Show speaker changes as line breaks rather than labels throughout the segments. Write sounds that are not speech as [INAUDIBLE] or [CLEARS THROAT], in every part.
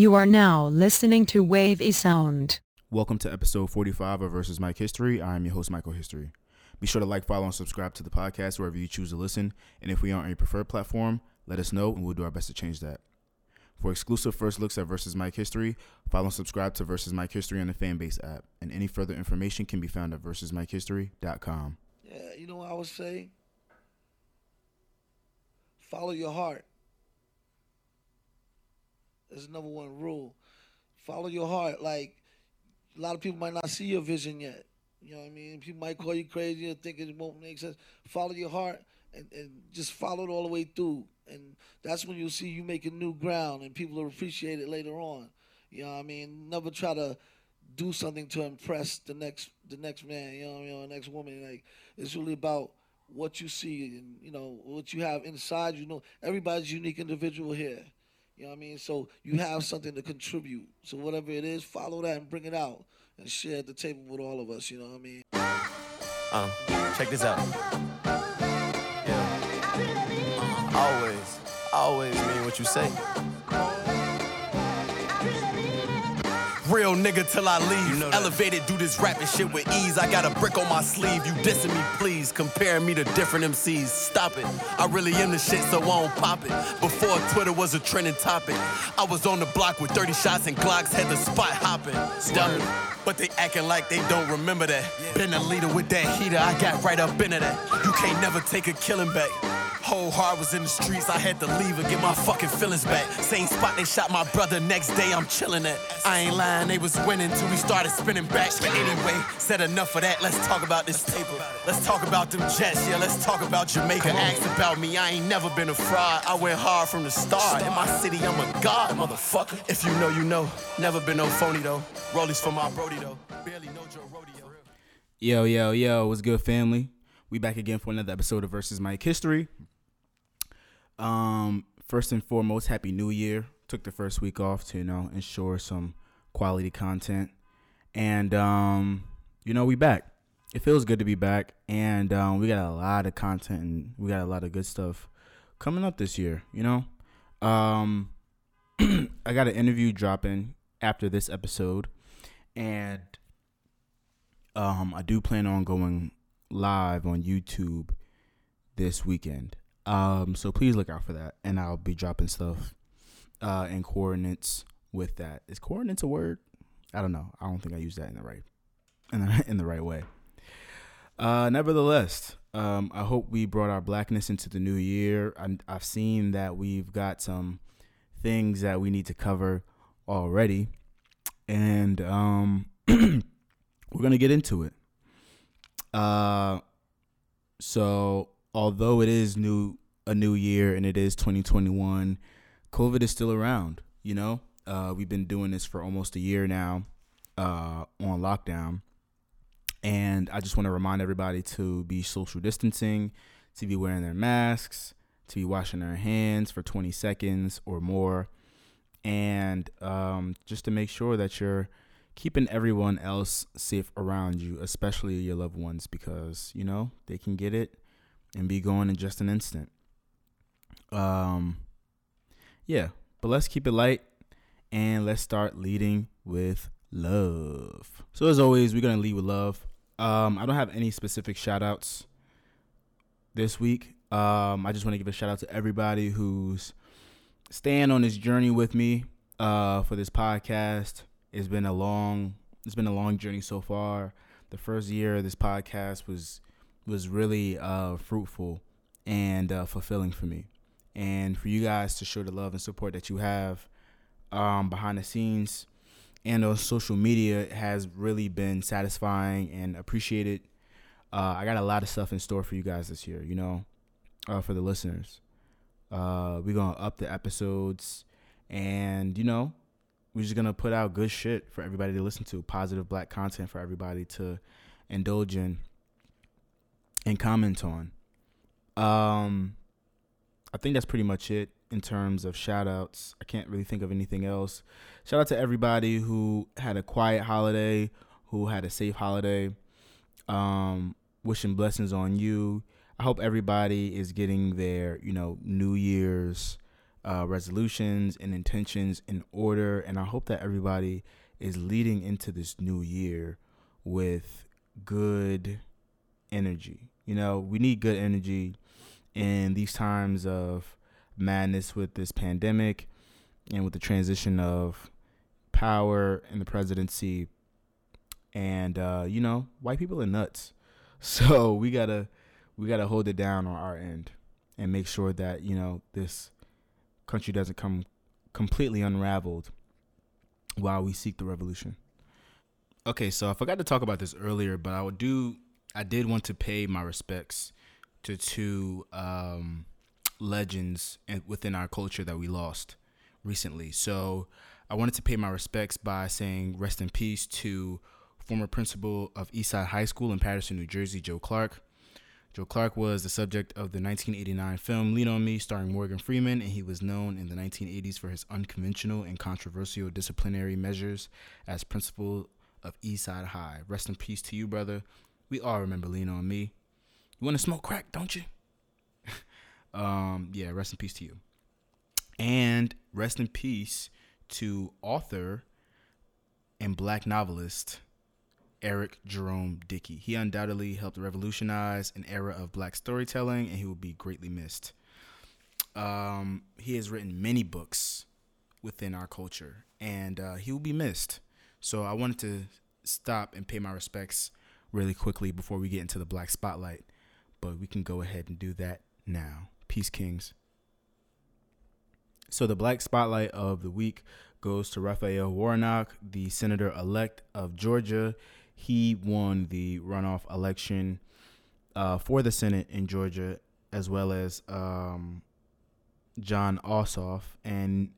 You are now listening to Wavy Sound.
Welcome to episode 45 of Versus Mike History. I am your host, Michael History. Be sure to like, follow, and subscribe to the podcast wherever you choose to listen. And if we aren't on your preferred platform, let us know and we'll do our best to change that. For exclusive first looks at Versus Mike History, follow and subscribe to Versus Mike History on the Fanbase app. And any further information can be found at versusmikehistory.com.
Yeah, you know what I would say? Follow your heart. There's number one rule. Follow your heart. Like a lot of people might not see your vision yet. You know what I mean? People might call you crazy or think it won't make sense. Follow your heart and, and just follow it all the way through. And that's when you'll see you making new ground and people will appreciate it later on. You know what I mean? Never try to do something to impress the next the next man, you know, you know, the next woman. Like it's really about what you see and you know what you have inside. You know, everybody's unique individual here. You know what I mean? So you have something to contribute. So whatever it is, follow that and bring it out and share at the table with all of us. You know what I mean?
Um, check this out. Yeah. Always, always mean what you say. Real nigga till I leave.
You know.
Elevated, do this rapping shit with ease. I got a brick on my sleeve. You dissing me, please. Comparing me to different MCs. Stop it. I really am the shit, so I won't pop it. Before Twitter was a trending topic, I was on the block with 30 shots and Glocks, had the spot hopping. Stop it. But they acting like they don't remember that. Been a leader with that heater, I got right up into that. You can't never take a killing back. Whole heart was in the streets, I had to leave and get my fucking feelings back. Same spot they shot my brother, next day I'm chilling at. I ain't lying, they was winning till we started spinning back. But anyway, said enough of that, let's talk about this table. Let's talk about them jets, yeah, let's talk about Jamaica. Asked about me, I ain't never been a fraud. I went hard from the start. In my city, I'm a god, motherfucker. If you know, you know. Never been no phony though. Rollies for my Brody though. Barely know Joe Rodeo.
Yo, yo, yo, what's good, family? We back again for another episode of Versus Mike History. Um, first and foremost, Happy New Year. Took the first week off to, you know, ensure some quality content. And um, you know, we back. It feels good to be back. And um, we got a lot of content and we got a lot of good stuff coming up this year, you know? Um [CLEARS THROAT] I got an interview dropping after this episode. And um, I do plan on going live on YouTube this weekend. Um, so please look out for that, and I'll be dropping stuff uh, and coordinates with that. Is coordinates a word? I don't know. I don't think I use that in the right in the, [LAUGHS] in the right way. Uh, nevertheless, um, I hope we brought our blackness into the new year. i I've seen that we've got some things that we need to cover already, and um, [CLEARS THROAT] we're gonna get into it. Uh, so although it is new a new year and it is 2021, COVID is still around. You know, uh, we've been doing this for almost a year now uh, on lockdown, and I just want to remind everybody to be social distancing, to be wearing their masks, to be washing their hands for 20 seconds or more, and um, just to make sure that you're keeping everyone else safe around you, especially your loved ones, because you know they can get it and be gone in just an instant. Um, yeah, but let's keep it light and let's start leading with love. So as always, we're gonna lead with love. Um, I don't have any specific shout outs this week. Um, I just want to give a shout out to everybody who's staying on this journey with me uh, for this podcast. It's been a long, it's been a long journey so far. The first year of this podcast was was really uh, fruitful and uh, fulfilling for me, and for you guys to show the love and support that you have um, behind the scenes and on social media has really been satisfying and appreciated. Uh, I got a lot of stuff in store for you guys this year, you know, uh, for the listeners. Uh, we're gonna up the episodes, and you know, we're just gonna put out good shit for everybody to listen to, positive black content for everybody to indulge in and comment on. Um, I think that's pretty much it in terms of shout outs. I can't really think of anything else. Shout out to everybody who had a quiet holiday, who had a safe holiday. Um, wishing blessings on you. I hope everybody is getting their, you know, New Year's uh, resolutions and intentions in order. And I hope that everybody is leading into this new year with good energy. You know, we need good energy in these times of madness with this pandemic and with the transition of power in the presidency. And uh, you know, white people are nuts. [LAUGHS] So we gotta we gotta hold it down on our end and make sure that, you know, this country doesn't come completely unraveled while we seek the revolution. Okay, so I forgot to talk about this earlier, but I would do I did want to pay my respects to two um, legends within our culture that we lost recently. So I wanted to pay my respects by saying rest in peace to former principal of Eastside High School in Paterson, New Jersey, Joe Clark. Joe Clark was the subject of the 1989 film Lean on Me, starring Morgan Freeman, and he was known in the 1980s for his unconventional and controversial disciplinary measures as principal of Eastside High. Rest in peace to you, brother. We all remember Lean on Me. You want to smoke crack, don't you? [LAUGHS] um, yeah, rest in peace to you. And rest in peace to author and black novelist Eric Jerome Dickey. He undoubtedly helped revolutionize an era of black storytelling, and he will be greatly missed. Um, he has written many books within our culture, and uh, he will be missed. So I wanted to stop and pay my respects really quickly before we get into the black spotlight, but we can go ahead and do that now. Peace, Kings. So the black spotlight of the week goes to Raphael Warnock, the senator elect of Georgia. He won the runoff election uh, for the Senate in Georgia, as well as um, Jon Ossoff. And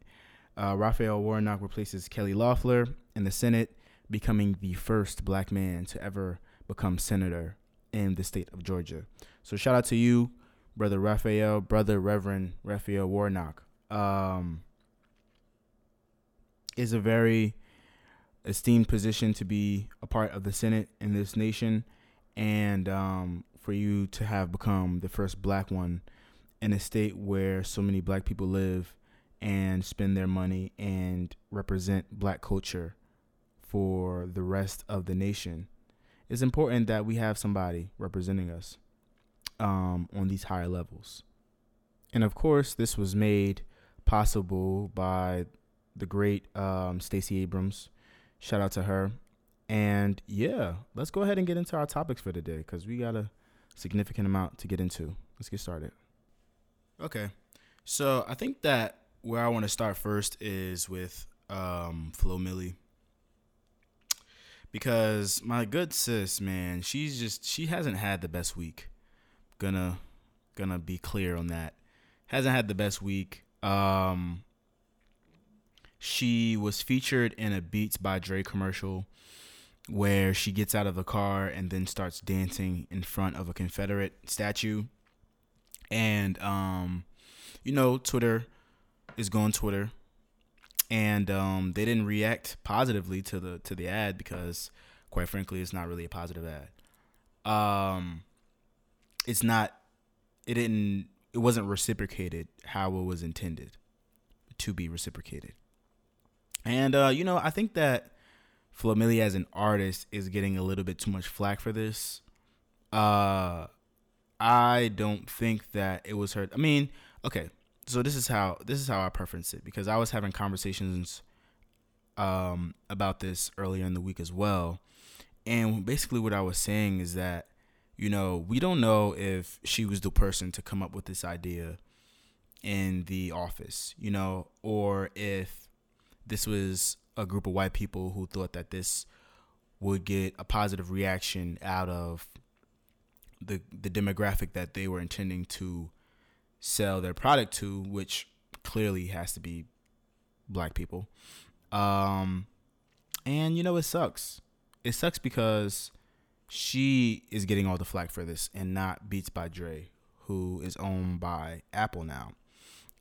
uh, Raphael Warnock replaces Kelly Loeffler in the Senate, becoming the first black man to ever become senator in the state of Georgia. So shout out to you, brother Raphael, brother Reverend Raphael Warnock um, is a very esteemed position to be a part of the Senate in this nation, and um, for you to have become the first black one in a state where so many black people live and spend their money and represent black culture for the rest of the nation. It's important that we have somebody representing us um, on these higher levels. And of course, this was made possible by the great um, Stacey Abrams. Shout out to her. And yeah, let's go ahead and get into our topics for today because we got a significant amount to get into. Let's get started. Okay. So I think that where I want to start first is with um, Flo Milli. Because my good sis, man, she's just she hasn't had the best week. Gonna gonna be clear on that. Hasn't had the best week. Um, she was featured in a Beats by Dre commercial where she gets out of the car and then starts dancing in front of a Confederate statue. And um, you know, Twitter is going Twitter, and um, they didn't react positively to the to the ad because, quite frankly, it's not really a positive ad. Um, it's not. It didn't it wasn't reciprocated how it was intended to be reciprocated. And uh, you know, I think that Flo as an artist is getting a little bit too much flack for this. Uh I don't think that it was her I mean, okay, so this is how this is how I preference it because I was having conversations um about this earlier in the week as well. And basically what I was saying is that you know, we don't know if she was the person to come up with this idea in the office, you know, or if this was a group of white people who thought that this would get a positive reaction out of the the demographic that they were intending to sell their product to, which clearly has to be black people. Um, and you know, it sucks. It sucks because she is getting all the flack for this and not Beats by Dre, who is owned by Apple now.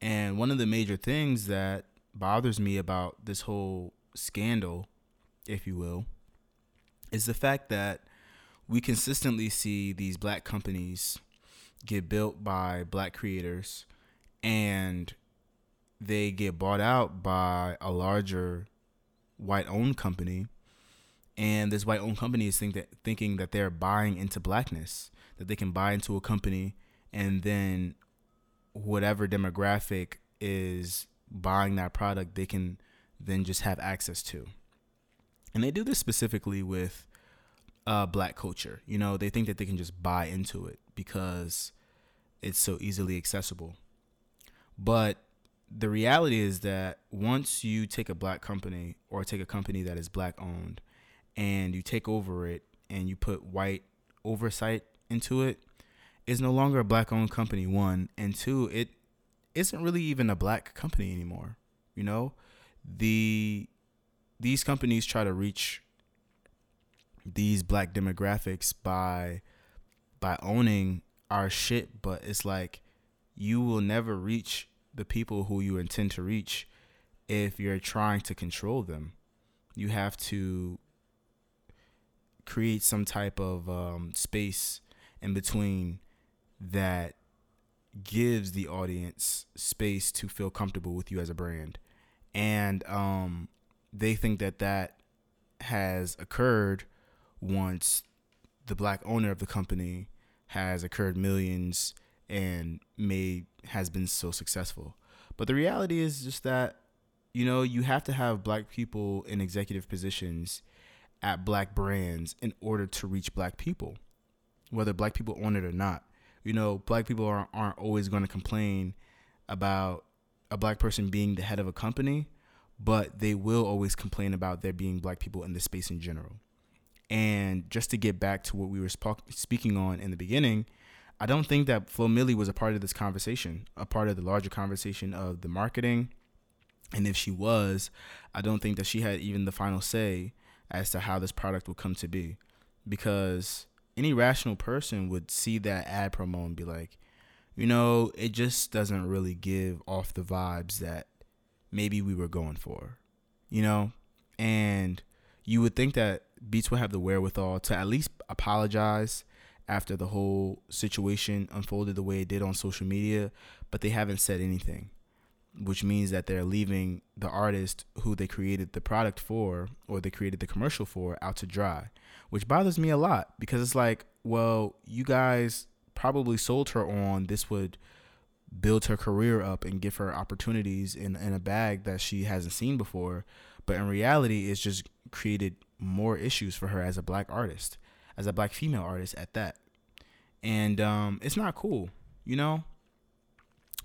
And one of the major things that bothers me about this whole scandal, if you will, is the fact that we consistently see these black companies get built by black creators and they get bought out by a larger white owned company. And this white owned company is think that, thinking that they're buying into blackness that they can buy into a company and then whatever demographic is buying that product they can then just have access to. And they do this specifically with uh, black culture. You know they think that they can just buy into it because it's so easily accessible but the reality is that once you take a black company or take a company that is black owned and you take over it and you put white oversight into it, it's no longer a black owned company, one. And two, it isn't really even a black company anymore. You know? The these companies try to reach these black demographics by by owning our shit, but it's like you will never reach the people who you intend to reach if you're trying to control them. You have to create some type of um, space in between that gives the audience space to feel comfortable with you as a brand. And um, they think that that has occurred once the black owner of the company has occurred millions and made has been so successful. But the reality is just that you know you have to have black people in executive positions at black brands in order to reach black people, whether black people own it or not. You know, black people aren't, aren't always going to complain about a black person being the head of a company, but they will always complain about there being black people in the space in general. And just to get back to what we were sp- speaking on in the beginning, I don't think that Flo Milli was a part of this conversation, a part of the larger conversation of the marketing. And if she was, I don't think that she had even the final say as to how this product would come to be. Because any rational person would see that ad promo and be like, you know, it just doesn't really give off the vibes that maybe we were going for, you know? And you would think that Beats would have the wherewithal to at least apologize after the whole situation unfolded the way it did on social media, but they haven't said anything, which means that they're leaving the artist who they created the product for or they created the commercial for out to dry, which bothers me a lot because it's like, well, you guys probably sold her on this would build her career up and give her opportunities in, in a bag that she hasn't seen before. But in reality, it's just created more issues for her as a black artist, as a black female artist at that and um, it's not cool, you know.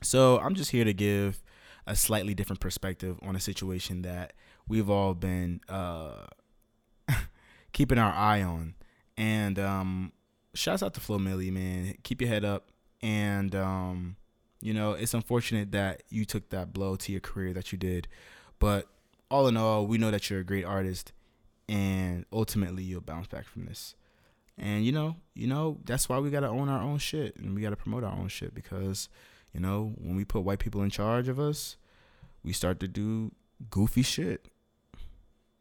So I'm just here to give a slightly different perspective on a situation that we've all been uh, [LAUGHS] keeping our eye on. And um, shouts out to Flo Milli, man. Keep your head up. And um, you know, it's unfortunate that you took that blow to your career that you did, but all in all, we know that you're a great artist, and ultimately you'll bounce back from this. And you know, you know, that's why we gotta own our own shit and we gotta promote our own shit because, you know, when we put white people in charge of us, we start to do goofy shit.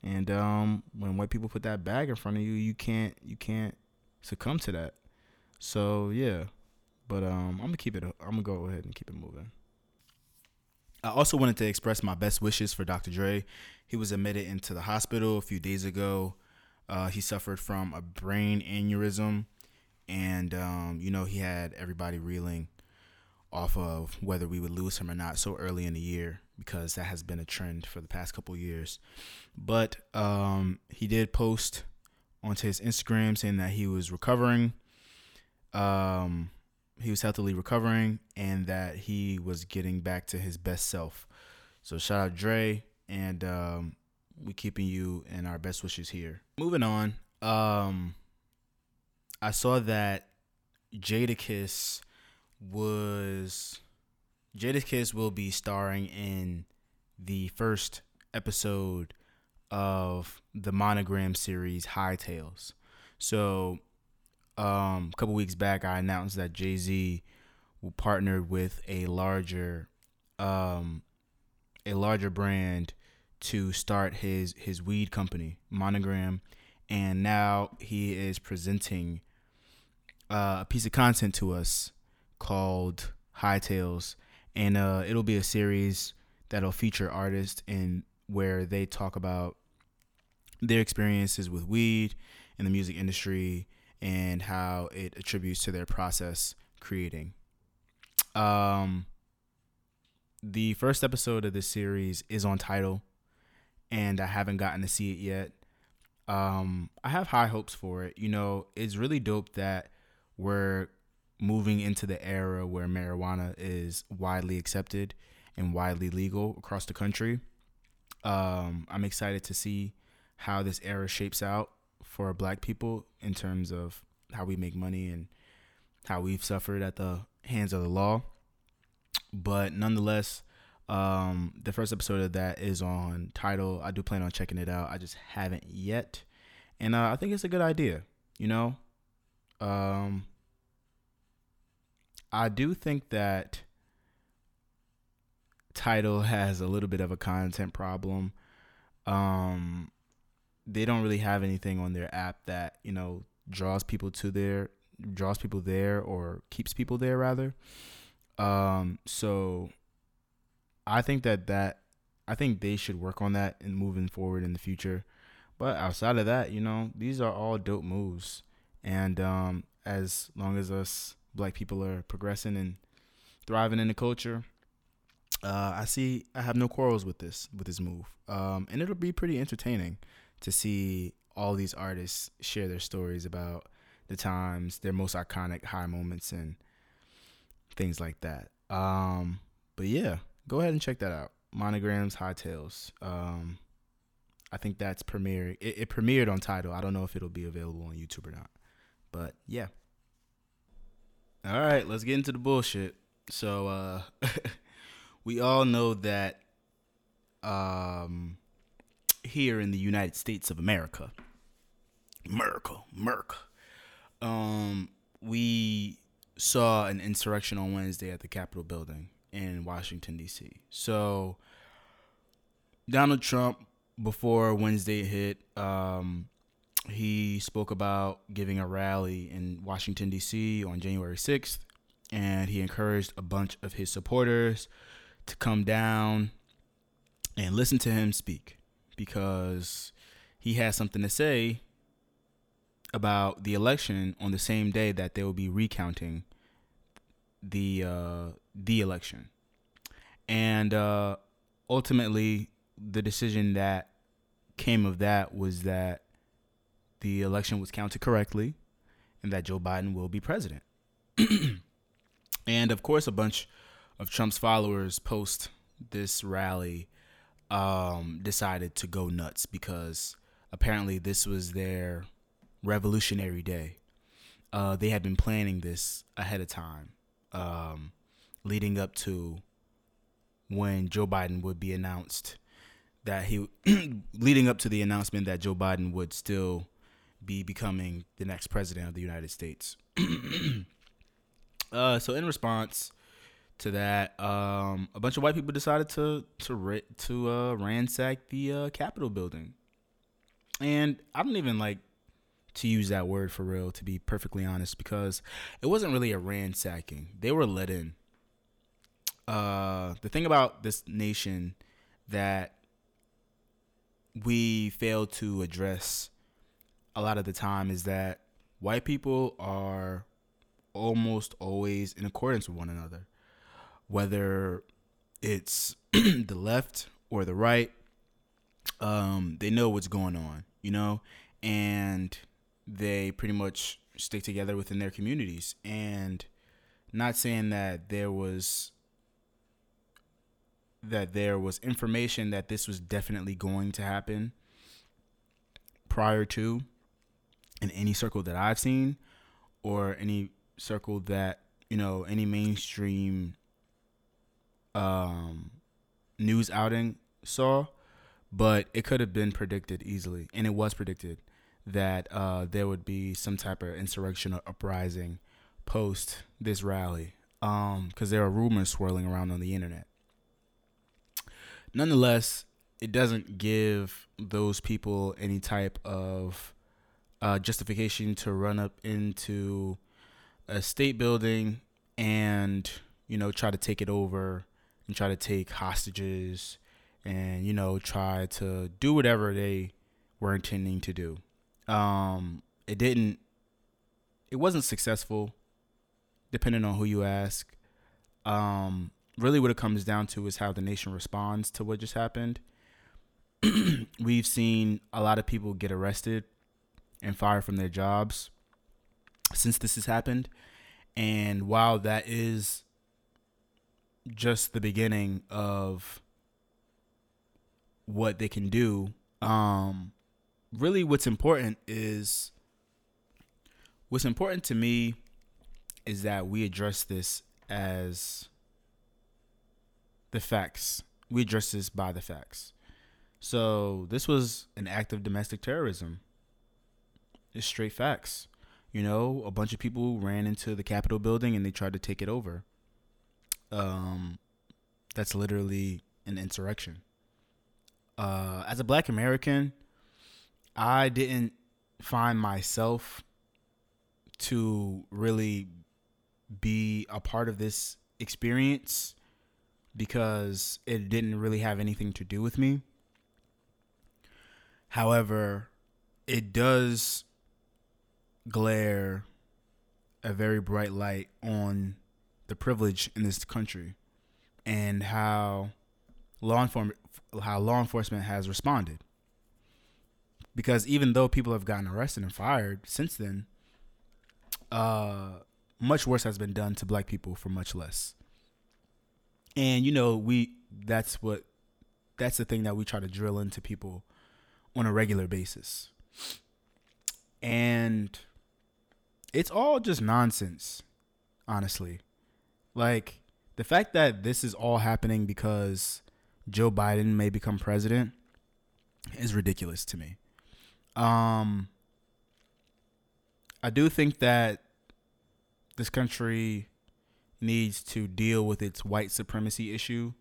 And um, when white people put that bag in front of you, you can't you can't succumb to that. So yeah, but um, I'm gonna keep it. I'm gonna go ahead and keep it moving. I also wanted to express my best wishes for Dr. Dre. He was admitted into the hospital a few days ago uh, he suffered from a brain aneurysm, and um, you know he had everybody reeling off of whether we would lose him or not so early in the year because that has been a trend for the past couple years. But um, he did post onto his Instagram saying that he was recovering. Um, he was healthily recovering and that he was getting back to his best self. So shout out Dre and um, we keeping you in our best wishes here. Moving on. Um I saw that Jadakiss was Jadakiss will be starring in the first episode of the monogram series High Tales. So um a couple weeks back I announced that Jay-Z partnered with a larger um a larger brand to start his his weed company, Monogram, and now he is presenting uh, a piece of content to us called High Tales, and uh, it'll be a series that'll feature artists and where they talk about their experiences with weed in the music industry and how it attributes to their process creating. Um, the first episode of this series is on Tidal, and I haven't gotten to see it yet. Um, I have high hopes for it. You know, it's really dope that we're moving into the era where marijuana is widely accepted and widely legal across the country. Um, I'm excited to see how this era shapes out for black people in terms of how we make money and how we've suffered at the hands of the law. But nonetheless, um, the first episode of that is on Tidal. I do plan on checking it out. I just haven't yet, and uh, I think it's a good idea. You know, um, I do think that Tidal [LAUGHS] has a little bit of a content problem. Um, they don't really have anything on their app that you know draws people to their draws people there or keeps people there rather. Um, so I think that that I think they should work on that and moving forward in the future. But outside of that, you know, these are all dope moves. And um, as long as us black people are progressing and thriving in the culture, uh, I see I have no quarrels with this with this move. Um, and it'll be pretty entertaining to see all these artists share their stories about the times, their most iconic high moments, and things like that. Um, but yeah, go ahead and check that out. Monograms, High Tales. Um, I think that's premiering. It, it premiered on Tidal. I don't know if it'll be available on YouTube or not. But yeah. All right, let's get into the bullshit. So uh [LAUGHS] we all know that um here in the United States of America, America, America, um, we saw an insurrection on Wednesday at the Capitol building in Washington D.C. So Donald Trump, before Wednesday hit, um, he spoke about giving a rally in Washington D.C. on January sixth, and he encouraged a bunch of his supporters to come down and listen to him speak because he has something to say about the election on the same day that they will be recounting the uh, the election, and uh, ultimately the decision that came of that was that the election was counted correctly, and that Joe Biden will be president. [CLEARS THROAT] and of course, a bunch of Trump's followers post this rally um, decided to go nuts because apparently this was their revolutionary day. Uh, they had been planning this ahead of time, um, leading up to when Joe Biden would be announced that he, [CLEARS THROAT] leading up to the announcement that Joe Biden would still be becoming the next president of the United States. [CLEARS THROAT] uh, so in response, to that, um, a bunch of white people decided to to to uh, ransack the uh, Capitol building, and I don't even like to use that word for real, to be perfectly honest, because it wasn't really a ransacking. They were let in. Uh, the thing about this nation that we fail to address a lot of the time is that white people are almost always in accordance with one another whether it's [CLEARS THROAT] the left or the right, um, they know what's going on, you know, and they pretty much stick together within their communities. And not saying that there was that there was information that this was definitely going to happen prior to in any circle that I've seen or any circle that, you know, any mainstream um, news outing saw, but it could have been predicted easily, and it was predicted that uh, there would be some type of insurrection or uprising post this rally, because um, there are rumors swirling around on the internet. Nonetheless, it doesn't give those people any type of uh, justification to run up into a state building and you know try to take it over and try to take hostages and you know try to do whatever they were intending to do. Um, it didn't. It wasn't successful, depending on who you ask. Um, really, what it comes down to is how the nation responds to what just happened. [CLEARS THROAT] We've seen a lot of people get arrested and fired from their jobs since this has happened. And while that is just the beginning of what they can do, um, really what's important is what's important to me is that we address this as the facts. We address this by the facts. So this was an act of domestic terrorism. It's straight facts. You know, a bunch of people ran into the Capitol building and they tried to take it over. Um, that's literally an insurrection. Uh, as a Black American, I didn't find myself to really be a part of this experience because it didn't really have anything to do with me. However, it does glare a very bright light on the privilege in this country and how law enforcement how law enforcement has responded. Because even though people have gotten arrested and fired since then, uh, much worse has been done to black people for much less. And you know, we that's what that's the thing that we try to drill into people on a regular basis. And it's all just nonsense, honestly. Like the fact that this is all happening because Joe Biden may become president is ridiculous to me. Um I do think that this country needs to deal with its white supremacy issue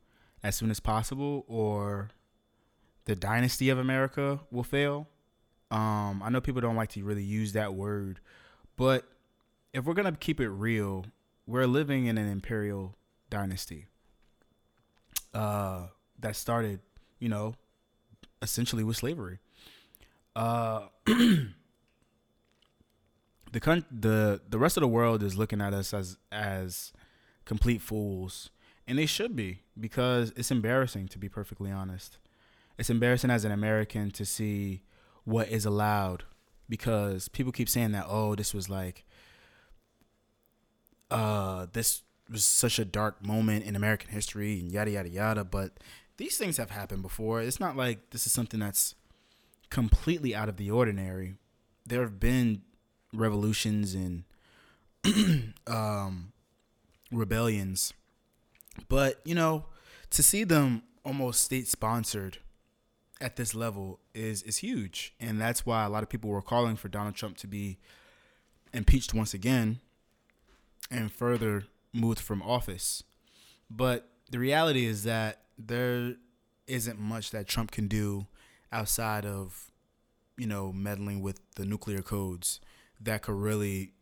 as soon as possible or the dynasty of America will fail. Um, I know people don't like to really use that word, but if we're gonna keep it real, we're living in an imperial dynasty uh, that started, you know, essentially with slavery. Uh, [CLEARS THROAT] the con- the the rest of the world is looking at us as as complete fools, and they should be because it's embarrassing to be perfectly honest. It's embarrassing as an American to see what is allowed because people keep saying that oh this was like uh this was such a dark moment in American history and yada yada yada but these things have happened before. It's not like this is something that's completely out of the ordinary. There have been revolutions and [CLEARS THROAT] um rebellions but you know to see them almost state sponsored at this level is is huge, and that's why a lot of people were calling for Donald Trump to be impeached once again and further moved from office. But the reality is that there isn't much that Trump can do outside of you know meddling with the nuclear codes that could really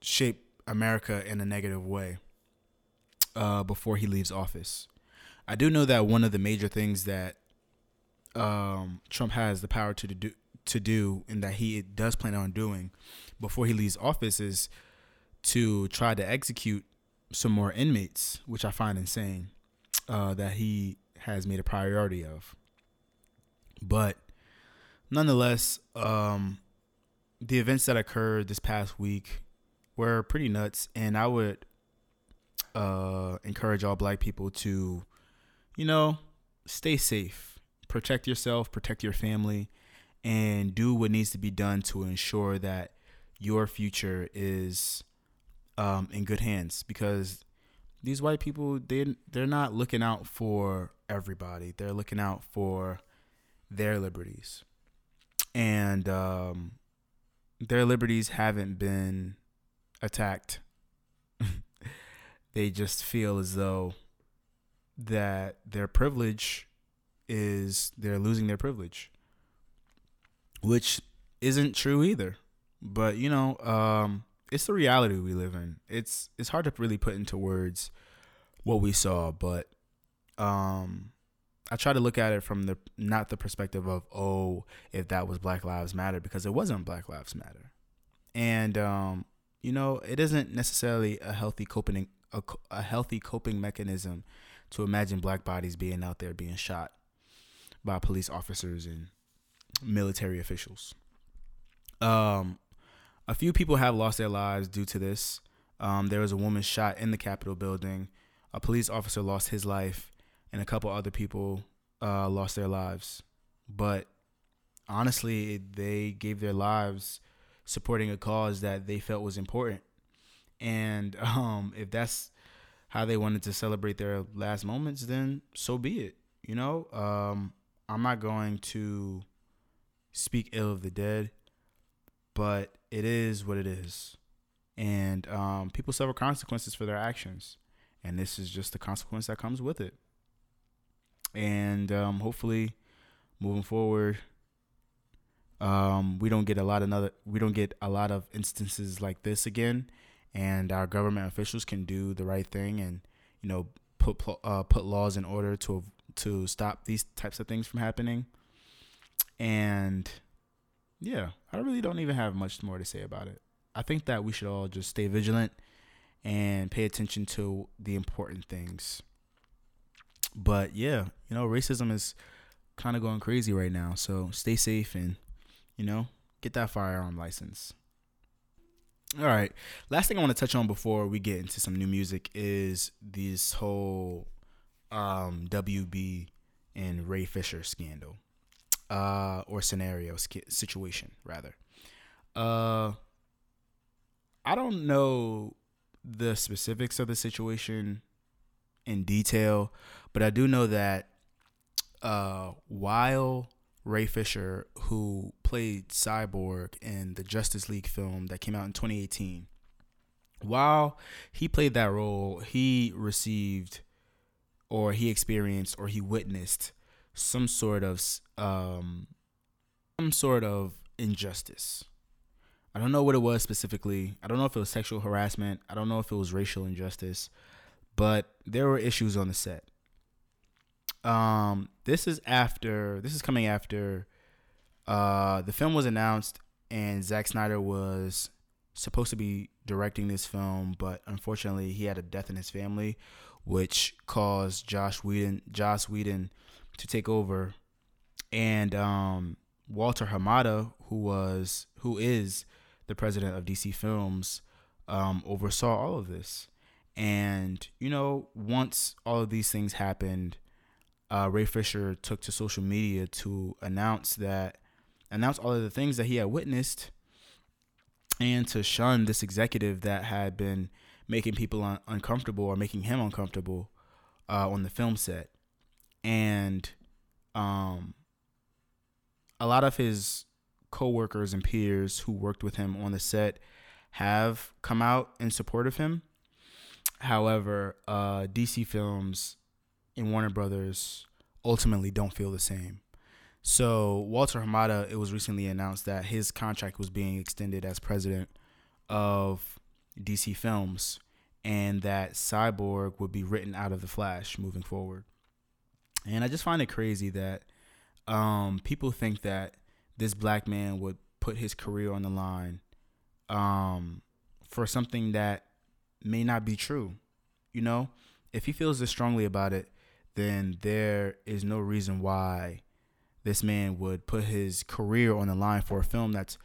shape America in a negative way uh, before he leaves office. I do know that one of the major things that um, Trump has the power to do to do, and that he does plan on doing before he leaves office is to try to execute some more inmates, which I find insane uh, that he has made a priority of. But nonetheless, um, the events that occurred this past week were pretty nuts, and I would uh, encourage all black people to, you know, stay safe protect yourself, protect your family, and do what needs to be done to ensure that your future is um, in good hands because these white people they they're not looking out for everybody. They're looking out for their liberties. And um, their liberties haven't been attacked. [LAUGHS] they just feel as though that their privilege is they're losing their privilege, which isn't true either. But you know, um, it's the reality we live in. It's it's hard to really put into words, what we saw, but um I try to look at it from the not the perspective of oh if that was Black Lives Matter because it wasn't Black Lives Matter, and um, you know it isn't necessarily a healthy coping a, a healthy coping mechanism to imagine black bodies being out there being shot by police officers and military officials. Um, a few people have lost their lives due to this. Um, there was a woman shot in the Capitol building. A police officer lost his life and a couple other people uh, lost their lives. But honestly, they gave their lives supporting a cause that they felt was important. And [LAUGHS] um, if that's how they wanted to celebrate their last moments, then so be it. You know, um, I'm not going to speak ill of the dead, but it is what it is. And um, people suffer consequences for their actions. And this is just the consequence that comes with it and um, hopefully, moving forward, um, we don't get a lot of another we don't get a lot of instances like this again, and our government officials can do the right thing and you know put uh, put laws in order to to stop these types of things from happening. And yeah, I really don't even have much more to say about it. I think that we should all just stay vigilant and pay attention to the important things. But yeah, you know, racism is kind of going crazy right now. So stay safe and, you know, get that firearm license. All right. Last thing I want to touch on before we get into some new music is this whole um, WB and Ray Fisher scandal uh, or scenario situation rather. Uh, I don't know the specifics of the situation in detail, but I do know that uh, while Ray Fisher, who played Cyborg in the Justice League film that came out in 2018, while he played that role, he received or he experienced or he witnessed some sort of um, some sort of injustice. I don't know what it was specifically. I don't know if it was sexual harassment. I don't know if it was racial injustice, but there were issues on the set. Um, this is after this is coming after uh the film was announced and Zack Snyder was supposed to be directing this film, but unfortunately he had a death in his family, which caused Josh Whedon Josh Whedon to take over. And um Walter Hamada, who was who is the president of DC Films, um, oversaw all of this. And you know, once all of these things happened, uh, Ray Fisher took to social media to announce that, announce all of the things that he had witnessed, and to shun this executive that had been making people un- uncomfortable or making him uncomfortable uh, on the film set, and um, a lot of his coworkers and peers who worked with him on the set have come out in support of him. However, uh, DC Films and Warner Brothers ultimately don't feel the same. So Walter Hamada, it was recently announced that his contract was being extended as president of DC Films, and that Cyborg would be written out of the Flash moving forward. And I just find it crazy that um, people think that this black man would put his career on the line um, for something that may not be true. You know, if he feels this strongly about it, then there is no reason why this man would put his career on the line for a film that's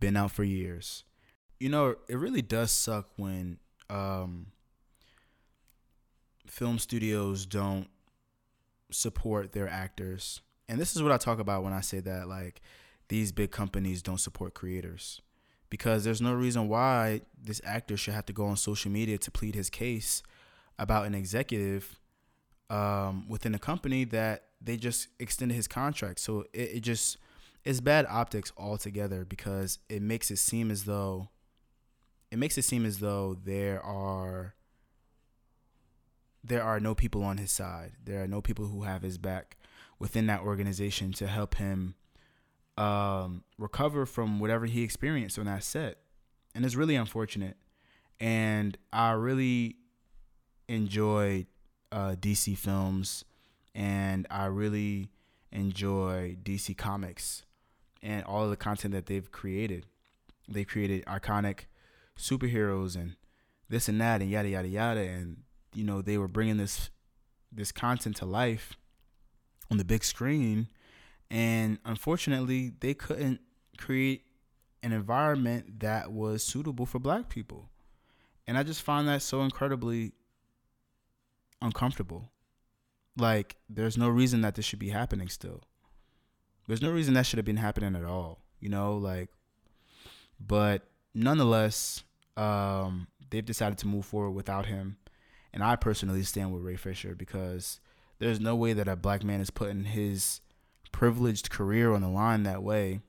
been out for years. You know, it really does suck when um, film studios don't support their actors. And this is what I talk about when I say that like these big companies don't support creators. Because there's no reason why this actor should have to go on social media to plead his case about an executive um, within a company that they just extended his contract. So it, it just it's bad optics altogether because it makes it seem as though it makes it seem as though there are there are no people on his side. There are no people who have his back within that organization to help him um, recover from whatever he experienced on that set. And it's really unfortunate. And I really enjoyed uh, DC films, and I really enjoy DC Comics and all of the content that they've created. They created iconic superheroes and this and that and yada yada yada, and you know they were bringing this this content to life on the big screen, and unfortunately they couldn't create an environment that was suitable for black people. And I just find that so incredibly uncomfortable. Like, there's no reason that this should be happening still. There's no reason that should have been happening at all, you know, like but nonetheless, um, they've decided to move forward without him. And I personally stand with Ray Fisher because there's no way that a black man is putting his privileged career on the line that way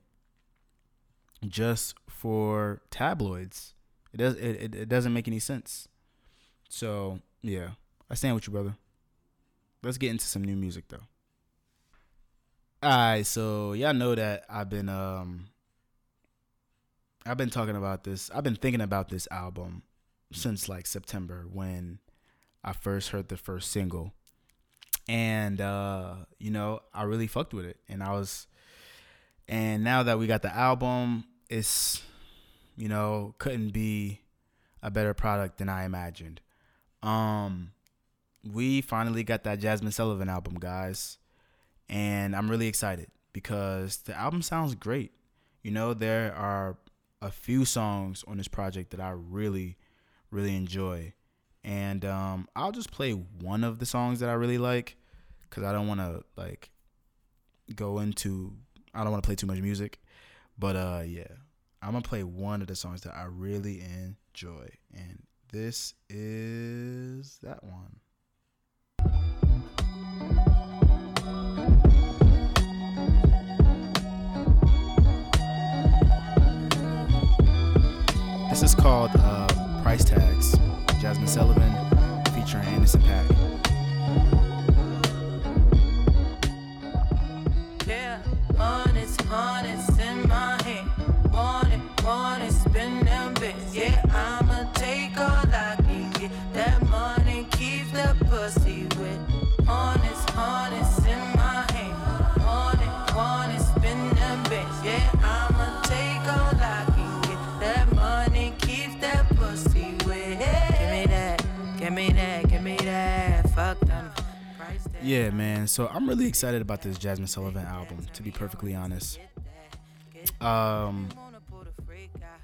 just for tabloids. It does it, it, it doesn't make any sense. So yeah, I stand with you, brother. Let's get into some new music though. Alright, so y'all know that I've been um I've been talking about this. I've been thinking about this album since like September when I first heard the first single. And uh, you know, I really fucked with it. And I was and now that we got the album, it's you know couldn't be a better product than I imagined. Um, we finally got that Jazmine Sullivan album, guys, and I'm really excited because the album sounds great. You know, there are a few songs on this project that I really, really enjoy, and um, I'll just play one of the songs that I really like because I don't want to like go into I don't want to play too much music, but uh, yeah. I'm gonna play one of the songs that I really enjoy, and this is that one. This is called uh, Price Tags, Jazmine Sullivan featuring Anderson .Paak.
Yeah,
man. So I'm really excited about this Jazmine Sullivan album, to be perfectly honest. Um,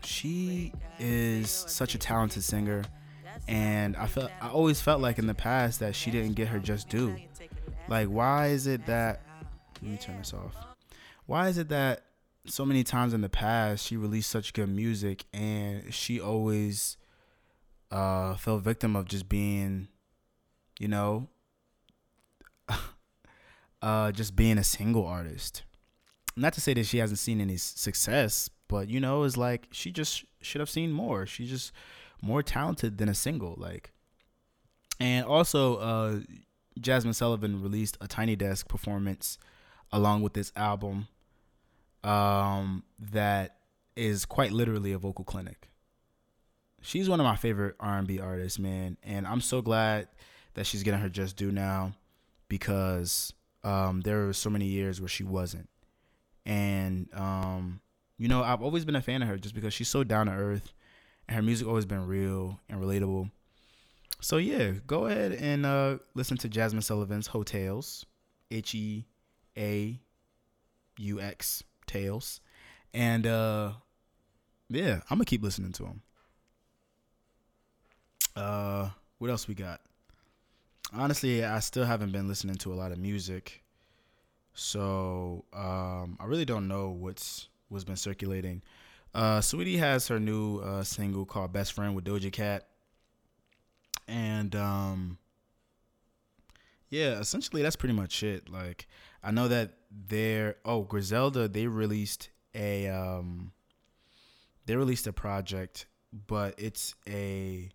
she is such a talented singer, and I felt I always felt like in the past that she didn't get her just due. Like, why is it that? Let me turn this off. Why is it that so many times in the past she released such good music and she always uh, fell victim of just being, you know, uh, just being a single artist. Not to say that she hasn't seen any success, but you know, it's like she just should have seen more. She's just more talented than a single. Like, and also, uh, Jazmine Sullivan released a Tiny Desk performance along with this album, um, that is quite literally a vocal clinic. She's one of my favorite R&B artists, man, and I'm so glad that she's getting her just due now because um, there were so many years where she wasn't. And um, you know, I've always been a fan of her just because she's so down to earth, and her music always been real and relatable. So yeah, go ahead and uh, listen to Jazmine Sullivan's Heaux Tales, H E A U X Tales, and uh, yeah, I'm gonna keep listening to them. Uh, what else we got? Honestly, I still haven't been listening to a lot of music, so um, I really don't know what's what's been circulating. Uh, Saweetie has her new uh, single called "Best Friend" with Doja Cat, and um, yeah, essentially that's pretty much it. Like, I know that they're oh Griselda they released a um, they released a project, but it's a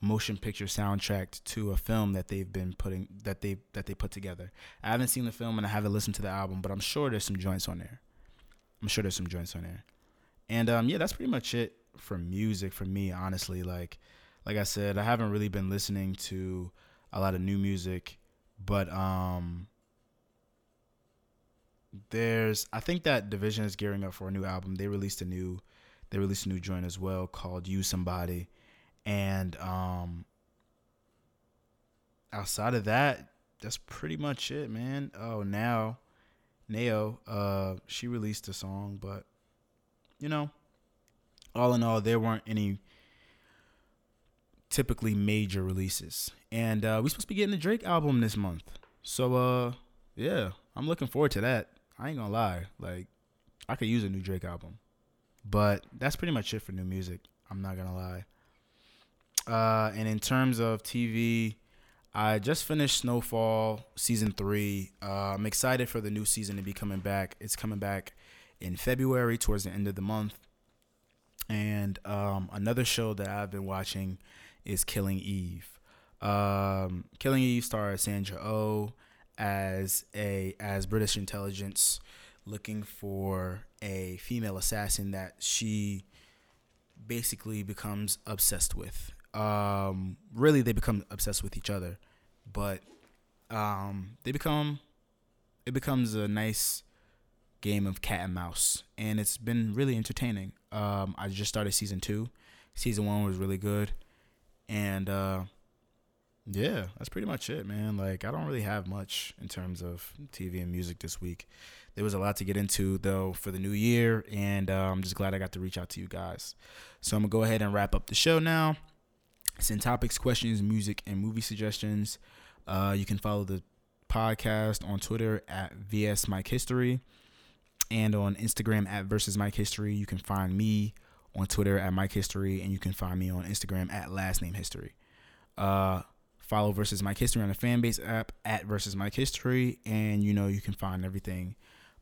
motion picture soundtrack to a film that they've been putting that they that they put together. I haven't seen the film and I haven't listened to the album, but I'm sure there's some joints on there. I'm sure there's some joints on there. And um yeah, that's pretty much it for music for me, honestly. Like like I said, I haven't really been listening to a lot of new music, but um, there's I think that DVSN is gearing up for a new album. They released a new they released a new joint as well called "You Somebody," and um, outside of that, that's pretty much it, man. Oh, now Nao, uh, she released a song, but you know, all in all, there weren't any typically major releases. And uh, we supposed to be getting the Drake album this month. So uh yeah, I'm looking forward to that. I ain't gonna lie. Like I could use a new Drake album. But that's pretty much it for new music. I'm not gonna lie. Uh and in terms of TV, I just finished Snowfall season three. Uh, I'm excited for the new season to be coming back. It's coming back in February towards the end of the month. And um, another show that I've been watching is Killing Eve. Um, Killing Eve stars Sandra Oh as a as British intelligence looking for a female assassin that she basically becomes obsessed with. Um, really, they become obsessed with each other, but um, they become it becomes a nice game of cat and mouse, and it's been really entertaining. Um, I just started season two. Season one was really good, and uh, yeah, that's pretty much it, man. Like I don't really have much in terms of TV and music this week. There was a lot to get into though for the new year, and uh, I'm just glad I got to reach out to you guys. So I'm gonna go ahead and wrap up the show now. Send topics, questions, music, and movie suggestions. Uh, you can follow the podcast on Twitter at VS Mike History and on Instagram at versus Mike History. You can find me on Twitter at Mike History, and you can find me on Instagram at last name history. Uh, follow versus Mike History on the Fanbase app at versus Mike History, and you know you can find everything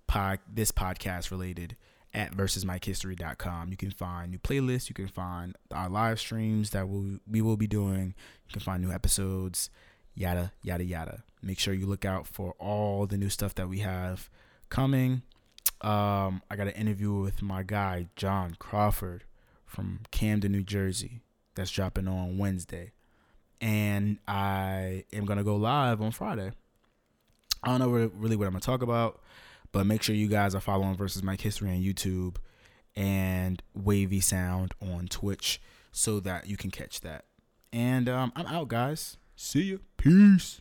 pod this podcast related at versusmikehistory.com. You can find new playlists, you can find our live streams that we'll, we will be doing, you can find new episodes, yada yada yada. Make sure you look out for all the new stuff that we have coming. Um, I got an interview with my guy John Crawford from Camden, New Jersey. That's dropping on Wednesday, and I am gonna go live on Friday. I don't know really what I'm gonna talk about, but make sure you guys are following Versus Mike History on YouTube and Wavy Sound on Twitch so that you can catch that. And um, I'm out, guys. See you. Peace.